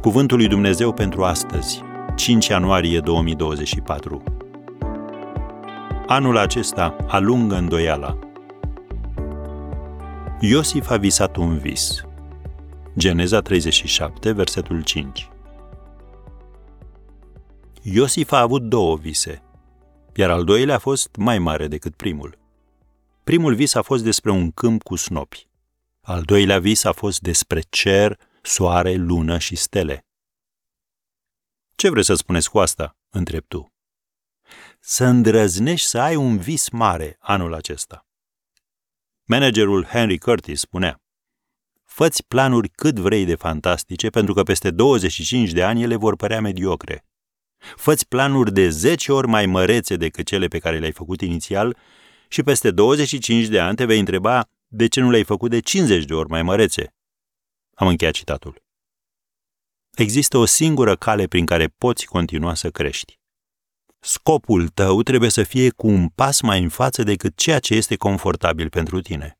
Cuvântul lui Dumnezeu pentru astăzi, 5 ianuarie 2024. Anul acesta alungă îndoiala. Iosif a visat un vis. Geneza 37, versetul 5. Iosif a avut două vise, iar al doilea a fost mai mare decât primul. Primul vis a fost despre un câmp cu snopi. Al doilea vis a fost despre cer, soare, lună și stele. Ce vreți să spuneți cu asta? întreb tu. Să îndrăznești să ai un vis mare anul acesta. Managerul Henry Curtis spunea, Făți planuri cât vrei de fantastice, pentru că peste 25 de ani ele vor părea mediocre. Făți planuri de 10 ori mai mărețe decât cele pe care le-ai făcut inițial și peste 25 de ani te vei întreba de ce nu le-ai făcut de 50 de ori mai mărețe. Am încheiat citatul. Există o singură cale prin care poți continua să crești. Scopul tău trebuie să fie cu un pas mai în față decât ceea ce este confortabil pentru tine.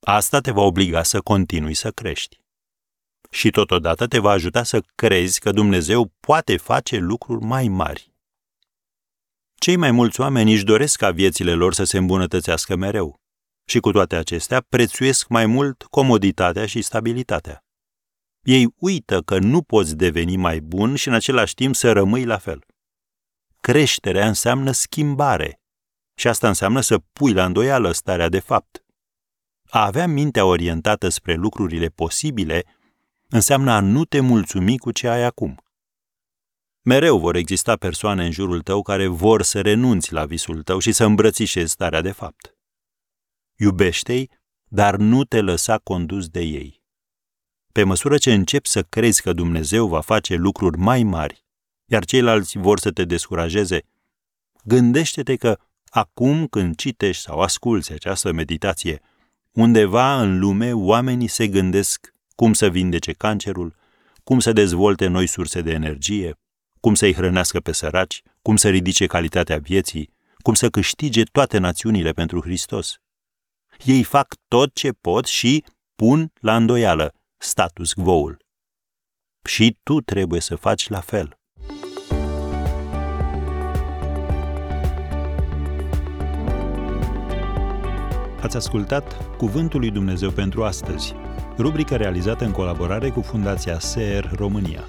Asta te va obliga să continui să crești. Și totodată te va ajuta să crezi că Dumnezeu poate face lucruri mai mari. Cei mai mulți oameni își doresc ca viețile lor să se îmbunătățească mereu. Și cu toate acestea, prețuiesc mai mult comoditatea și stabilitatea. Ei uită că nu poți deveni mai bun și în același timp să rămâi la fel. Creșterea înseamnă schimbare și asta înseamnă să pui la îndoială starea de fapt. A avea mintea orientată spre lucrurile posibile înseamnă a nu te mulțumi cu ce ai acum. Mereu vor exista persoane în jurul tău care vor să renunți la visul tău și să îmbrățișezi starea de fapt. Iubește-i, dar nu te lăsa condus de ei. Pe măsură ce începi să crezi că Dumnezeu va face lucruri mai mari, iar ceilalți vor să te descurajeze, gândește-te că acum când citești sau asculți această meditație, undeva în lume oamenii se gândesc cum să vindece cancerul, cum să dezvolte noi surse de energie, cum să-i hrănească pe săraci, cum să ridice calitatea vieții, cum să câștige toate națiunile pentru Hristos. Ei fac tot ce pot și pun la îndoială status quo-ul. Și tu trebuie să faci la fel. Ați ascultat Cuvântul lui Dumnezeu pentru astăzi, rubrica realizată în colaborare cu Fundația SER România.